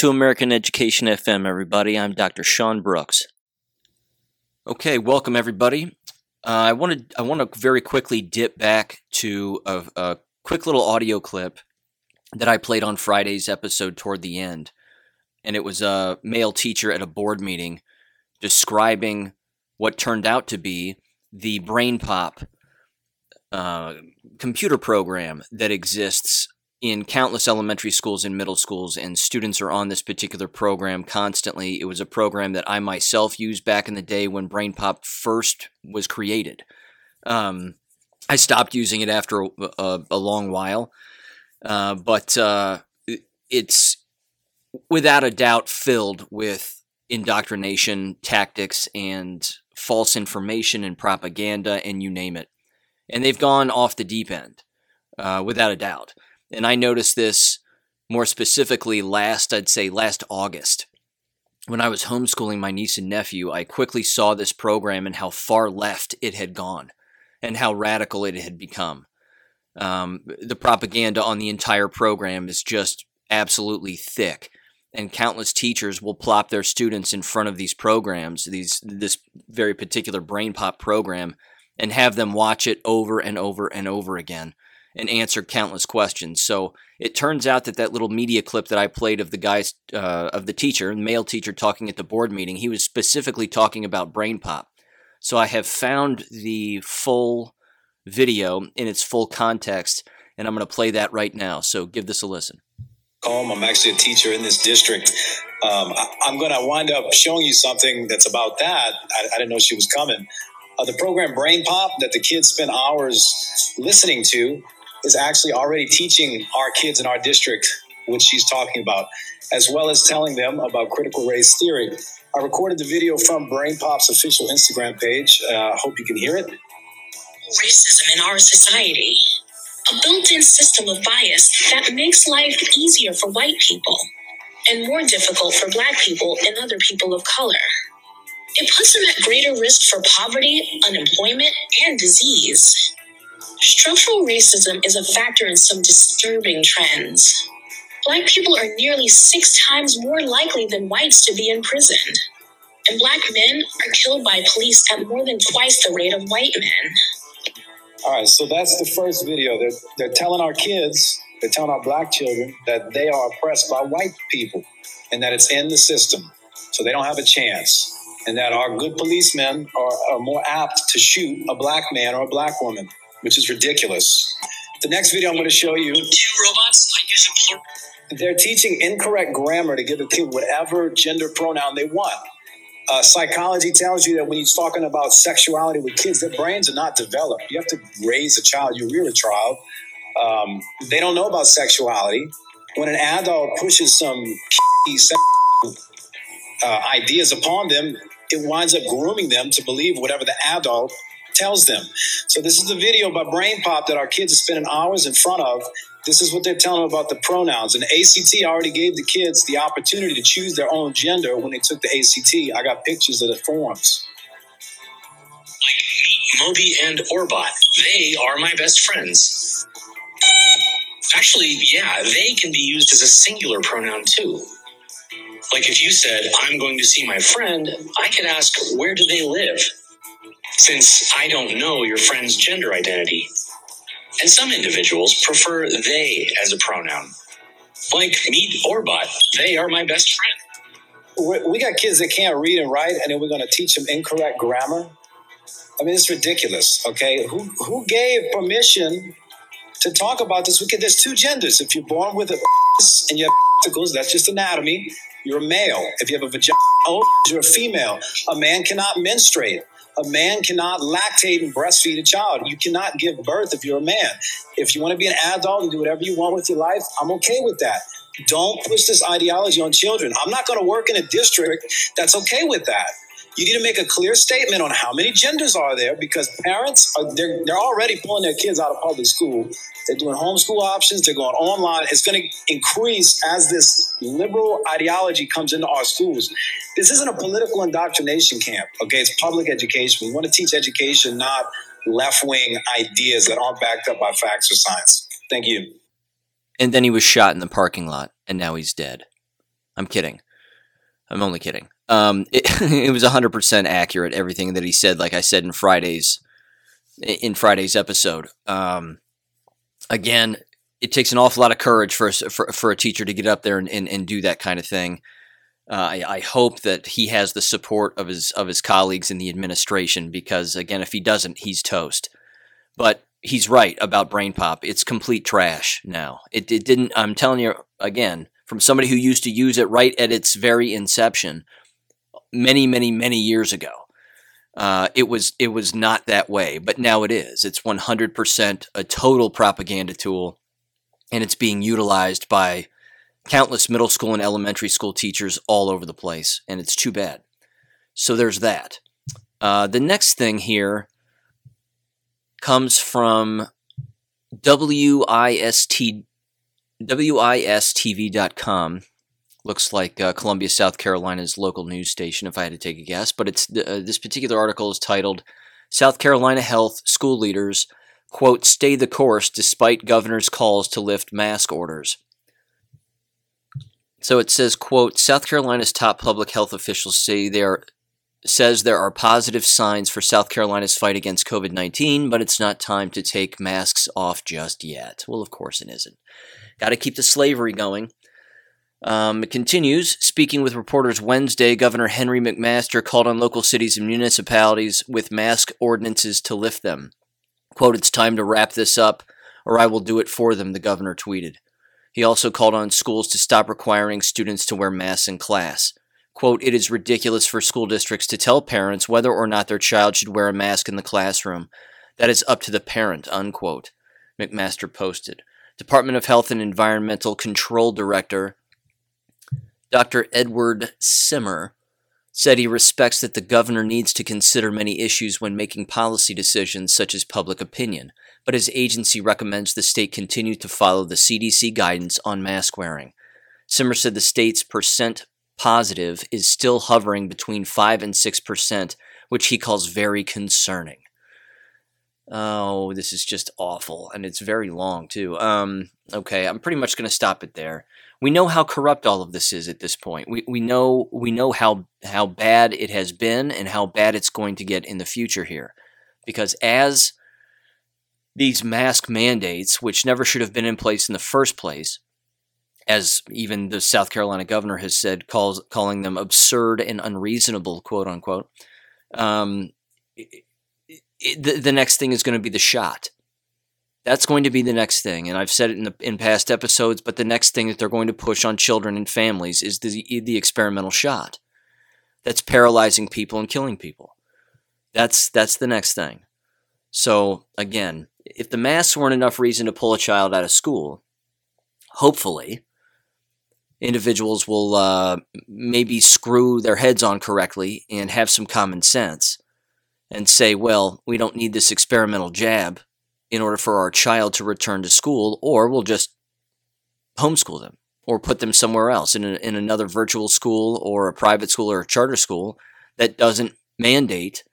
To American Education FM, everybody. I'm Dr. Sean Brooks. Okay, welcome everybody. Uh, I wanted I want to very quickly dip back to a, a quick little audio clip that I played on Friday's episode toward the end, and it was a male teacher at a board meeting describing what turned out to be the BrainPop uh, computer program that exists in countless elementary schools and middle schools, and students are on this particular program constantly. It was a program that I myself used back in the day when BrainPop first was created. Um, I stopped using it after a, a, a long while, uh, but uh, it's without a doubt filled with indoctrination tactics and false information and propaganda, and you name it. And they've gone off the deep end, uh, without a doubt. And I noticed this more specifically last, I'd say last August. When I was homeschooling my niece and nephew, I quickly saw this program and how far left it had gone and how radical it had become. Um, the propaganda on the entire program is just absolutely thick and countless teachers will plop their students in front of these programs these this very particular BrainPop program and have them watch it over and over and over again and answered countless questions. So it turns out that that little media clip that I played of the guys, uh, of the teacher, the male teacher talking at the board meeting, he was specifically talking about BrainPop. So I have found the full video in its full context, and I'm going to play that right now. So give this a listen. I'm actually a teacher in this district. Um, I, am going to wind up showing you something that's about that. I, I didn't know she was coming. Uh, the program BrainPop that the kids spend hours listening to is actually already teaching our kids in our district what she's talking about, as well as telling them about critical race theory. I recorded the video from BrainPop's official Instagram page. I uh, hope you can hear it. Racism in our society. A built in system of bias that makes life easier for white people and more difficult for black people and other people of color. It puts them at greater risk for poverty, unemployment, and disease. Structural racism is a factor in some disturbing trends. Black people are nearly six times more likely than whites to be imprisoned. And black men are killed by police at more than twice the rate of white men. All right, so that's the first video. They're, they're telling our kids, they're telling our black children that they are oppressed by white people and that it's in the system. So they don't have a chance. And that our good policemen are, are more apt to shoot a black man or a black woman which is ridiculous. The next video I'm going to show you. Two robots like using plural. They're teaching incorrect grammar to give a kid whatever gender pronoun they want. Uh, psychology tells you that when you're talking about sexuality with kids, their brains are not developed. You have to raise a child, you rear a child. Um, they don't know about sexuality. When an adult pushes some uh, ideas upon them, it winds up grooming them to believe whatever the adult tells them. So this is the video by BrainPop that our kids are spending hours in front of. This is what they're telling them about the pronouns. And ACT already gave the kids the opportunity to choose their own gender when they took the ACT. I got pictures of the forms. Moby and Orbot, they are my best friends. Actually, yeah, they can be used as a singular pronoun too. Like if you said, I'm going to see my friend, I could ask, where do they live? Since I don't know your friend's gender identity. And some individuals prefer they as a pronoun. Like meet or bot, they are my best friend. We got kids that can't read and write, and then we're going to teach them incorrect grammar. I mean, it's ridiculous. Okay, who who gave permission to talk about this? We there's two genders. If you're born with a and you have testicles, that's just anatomy. You're a male. If you have a vagina, you're a female. A man cannot menstruate a man cannot lactate and breastfeed a child. You cannot give birth if you're a man. If you want to be an adult and do whatever you want with your life, I'm okay with that. Don't push this ideology on children. I'm not going to work in a district that's okay with that. You need to make a clear statement on how many genders are there because parents are they're, they're already pulling their kids out of public school they're doing homeschool options. They're going online. It's going to increase as this liberal ideology comes into our schools. This isn't a political indoctrination camp. Okay, it's public education. We want to teach education, not left wing ideas that aren't backed up by facts or science. Thank you. And then he was shot in the parking lot, and now he's dead. I'm kidding. I'm only kidding. Um, it, it was 100% accurate, everything that he said, like I said in Friday's in Friday's episode. Um, again, it takes an awful lot of courage for, for, for a teacher to get up there and, and, and do that kind of thing. Uh, I, I, hope that he has the support of his of his colleagues in the administration because again, if he doesn't, he's toast. But he's right about BrainPop. It's complete trash now. It, it didn't. I'm telling you again, from somebody who used to use it right at its very inception, many, many, many years ago. Uh, it was it was not that way, but now it is. It's 100% a total propaganda tool, and it's being utilized by countless middle school and elementary school teachers all over the place, and it's too bad. So there's that. Uh, the next thing here comes from WIST, WISTV.com. Looks like uh, Columbia, South Carolina's local news station, if I had to take a guess. But it's uh, this particular article is titled "South Carolina Health School Leaders quote stay the course despite governor's calls to lift mask orders." So it says, quote, South Carolina's top public health officials say there says there are positive signs for South Carolina's fight against COVID-19, but it's not time to take masks off just yet. Well, of course it isn't. Got to keep the slavery going. Um, it continues. Speaking with reporters Wednesday, Governor Henry McMaster called on local cities and municipalities with mask ordinances to lift them. Quote, It's time to wrap this up, or I will do it for them, the governor tweeted. He also called on schools to stop requiring students to wear masks in class. Quote, it is ridiculous for school districts to tell parents whether or not their child should wear a mask in the classroom. That is up to the parent, unquote, McMaster posted. Department of Health and Environmental Control Director Dr. Edward Simmer said he respects that the governor needs to consider many issues when making policy decisions such as public opinion but his agency recommends the state continue to follow the CDC guidance on mask wearing. Simmer said the state's percent positive is still hovering between 5 and 6%, which he calls very concerning. Oh, this is just awful, and it's very long too. Um, okay, I'm pretty much going to stop it there. We know how corrupt all of this is at this point. We, we know we know how how bad it has been and how bad it's going to get in the future here, because as these mask mandates, which never should have been in place in the first place, as even the South Carolina governor has said, calls calling them absurd and unreasonable, quote unquote. Um, it, it, the, the next thing is going to be the shot. That's going to be the next thing, and I've said it in the in past episodes. But the next thing that they're going to push on children and families is the the experimental shot. That's paralyzing people and killing people. That's that's the next thing. So again, if the masks weren't enough reason to pull a child out of school, hopefully individuals will uh, maybe screw their heads on correctly and have some common sense and say, well, we don't need this experimental jab in order for our child to return to school, or we'll just homeschool them or put them somewhere else in, a, in another virtual school or a private school or a charter school that doesn't mandate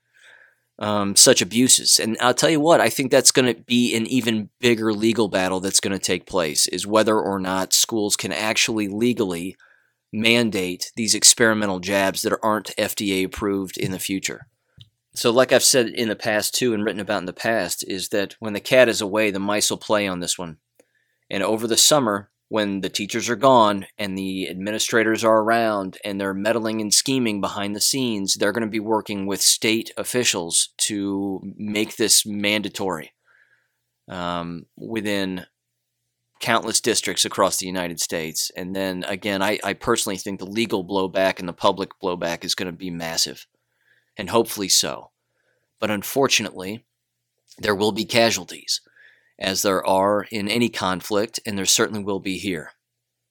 um, such abuses. And I'll tell you what, I think that's going to be an even bigger legal battle that's going to take place is whether or not schools can actually legally mandate these experimental jabs that aren't FDA approved in the future. So, like I've said in the past too, and written about in the past, is that when the cat is away, the mice will play on this one. And over the summer, when the teachers are gone and the administrators are around and they're meddling and scheming behind the scenes, they're going to be working with state officials to make this mandatory um, within countless districts across the United States. And then again, I, I personally think the legal blowback and the public blowback is going to be massive, and hopefully so. But unfortunately, there will be casualties as there are in any conflict, and there certainly will be here.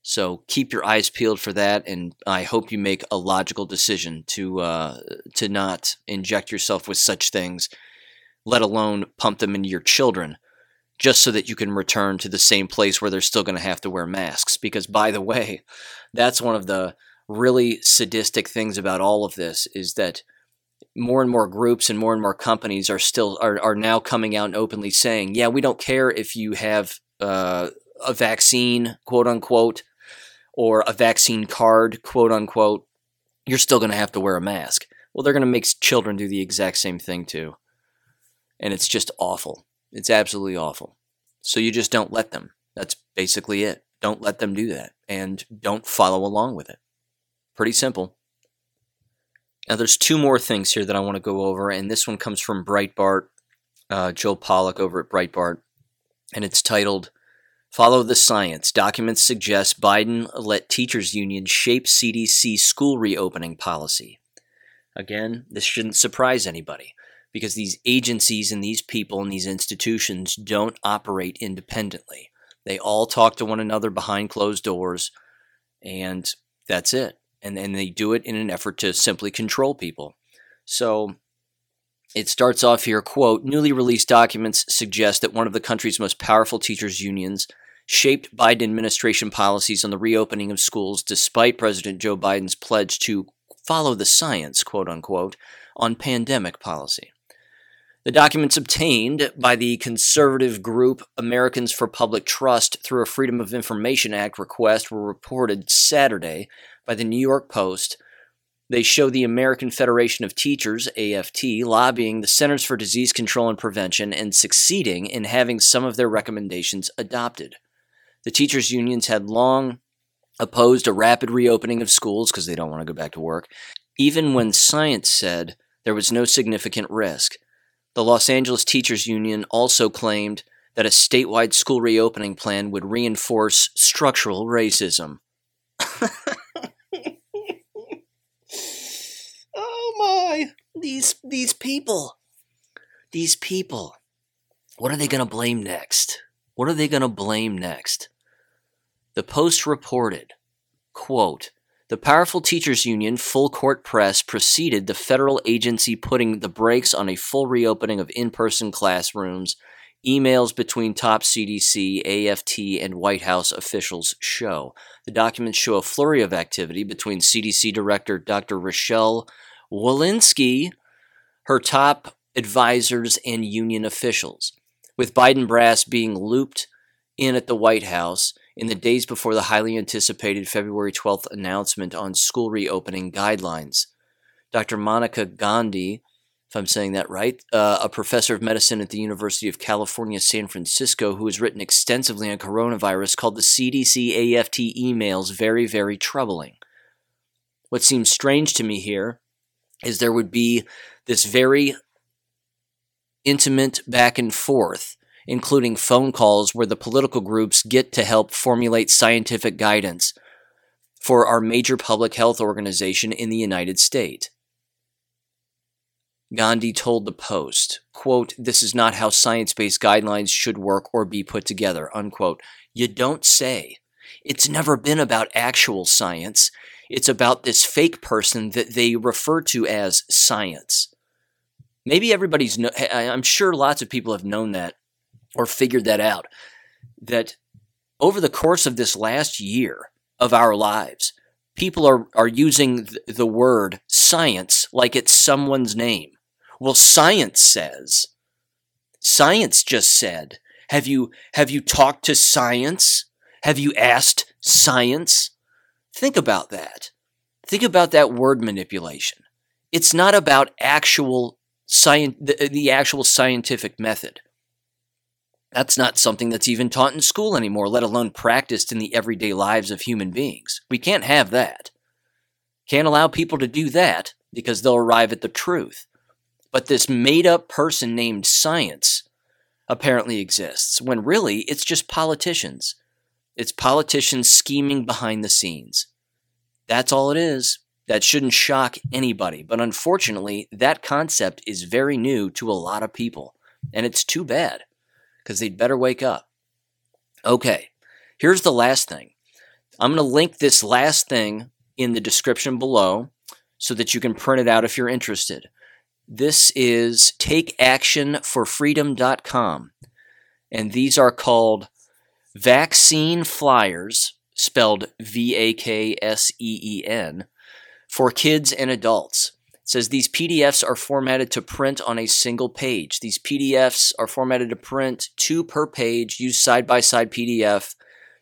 So keep your eyes peeled for that, and I hope you make a logical decision to uh, to not inject yourself with such things, let alone pump them into your children, just so that you can return to the same place where they're still going to have to wear masks. Because by the way, that's one of the really sadistic things about all of this is that more and more groups and more and more companies are still are, are now coming out and openly saying, yeah, we don't care if you have uh, a vaccine, quote unquote, or a vaccine card, quote unquote, you're still going to have to wear a mask. Well, they're going to make children do the exact same thing too. And it's just awful. It's absolutely awful. So you just don't let them. That's basically it. Don't let them do that. And don't follow along with it. Pretty simple. Now, there's two more things here that I want to go over, and this one comes from Breitbart, uh, Joe Pollak over at Breitbart, and it's titled Follow the Science. Documents suggest Biden let teachers' union shape CDC school reopening policy. Again, this shouldn't surprise anybody because these agencies and these people and these institutions don't operate independently. They all talk to one another behind closed doors, and that's it. And, and they do it in an effort to simply control people. So it starts off here quote newly released documents suggest that one of the country's most powerful teachers unions shaped biden administration policies on the reopening of schools despite president joe biden's pledge to follow the science quote unquote on pandemic policy the documents obtained by the conservative group Americans for Public Trust through a Freedom of Information Act request were reported Saturday by the New York Post. They show the American Federation of Teachers, AFT, lobbying the Centers for Disease Control and Prevention and succeeding in having some of their recommendations adopted. The teachers' unions had long opposed a rapid reopening of schools because they don't want to go back to work, even when science said there was no significant risk. The Los Angeles Teachers Union also claimed that a statewide school reopening plan would reinforce structural racism. oh my, these these people. These people. What are they going to blame next? What are they going to blame next? The Post reported, quote, the powerful teachers union full court press preceded the federal agency putting the brakes on a full reopening of in-person classrooms. Emails between top CDC, AFT, and White House officials show. The documents show a flurry of activity between CDC Director Dr. Rochelle Walensky, her top advisors, and union officials, with Biden brass being looped in at the White House in the days before the highly anticipated February 12th announcement on school reopening guidelines. Dr. Monica Gandhi, if I'm saying that right, uh, a professor of medicine at the University of California, San Francisco, who has written extensively on coronavirus, called the CDC AFT emails very, very troubling. What seems strange to me here is there would be this very intimate back and forth including phone calls where the political groups get to help formulate scientific guidance for our major public health organization in the United States. Gandhi told the Post, quote, This is not how science based guidelines should work or be put together, unquote. You don't say. It's never been about actual science. It's about this fake person that they refer to as science. Maybe everybody's, no- I'm sure lots of people have known that or figured that out that over the course of this last year of our lives, people are, are using the word science like it's someone's name. Well, science says, science just said, have you, have you talked to science? Have you asked science? Think about that. Think about that word manipulation. It's not about actual science, the, the actual scientific method. That's not something that's even taught in school anymore, let alone practiced in the everyday lives of human beings. We can't have that. Can't allow people to do that because they'll arrive at the truth. But this made up person named science apparently exists, when really it's just politicians. It's politicians scheming behind the scenes. That's all it is. That shouldn't shock anybody. But unfortunately, that concept is very new to a lot of people. And it's too bad because they'd better wake up. Okay, here's the last thing. I'm going to link this last thing in the description below so that you can print it out if you're interested. This is takeactionforfreedom.com, and these are called vaccine flyers, spelled V A K S E E N, for kids and adults says these PDFs are formatted to print on a single page. These PDFs are formatted to print two per page, use side by side PDF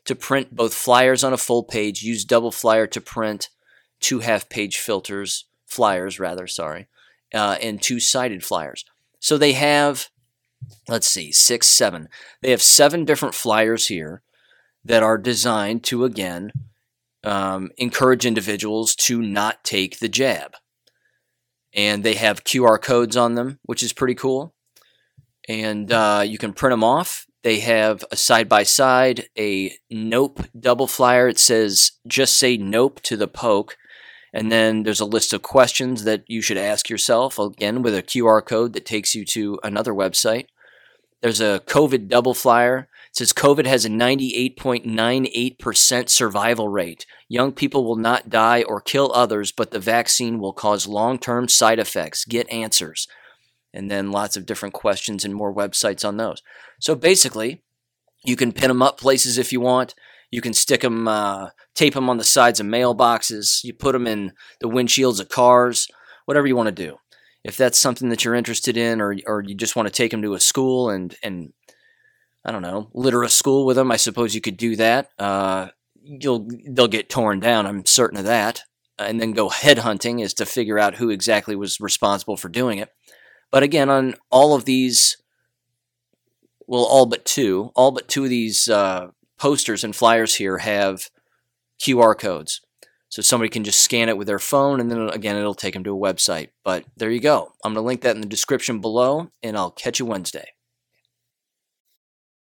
to print both flyers on a full page, use double flyer to print two half page filters, flyers rather, sorry, uh, and two sided flyers. So they have, let's see, six, seven. They have seven different flyers here that are designed to, again, um, encourage individuals to not take the jab. And they have QR codes on them, which is pretty cool. And uh, you can print them off. They have a side by side, a nope double flyer. It says, just say nope to the poke. And then there's a list of questions that you should ask yourself, again, with a QR code that takes you to another website. There's a COVID double flyer. Says COVID has a 98.98% survival rate. Young people will not die or kill others, but the vaccine will cause long term side effects. Get answers. And then lots of different questions and more websites on those. So basically, you can pin them up places if you want. You can stick them, uh, tape them on the sides of mailboxes. You put them in the windshields of cars, whatever you want to do. If that's something that you're interested in, or or you just want to take them to a school and and I don't know, litter a school with them, I suppose you could do that. Uh, you'll they'll get torn down. I'm certain of that. And then go headhunting is to figure out who exactly was responsible for doing it. But again, on all of these, well, all but two, all but two of these uh, posters and flyers here have QR codes. So somebody can just scan it with their phone, and then again, it'll take them to a website. But there you go. I'm going to link that in the description below, and I'll catch you Wednesday.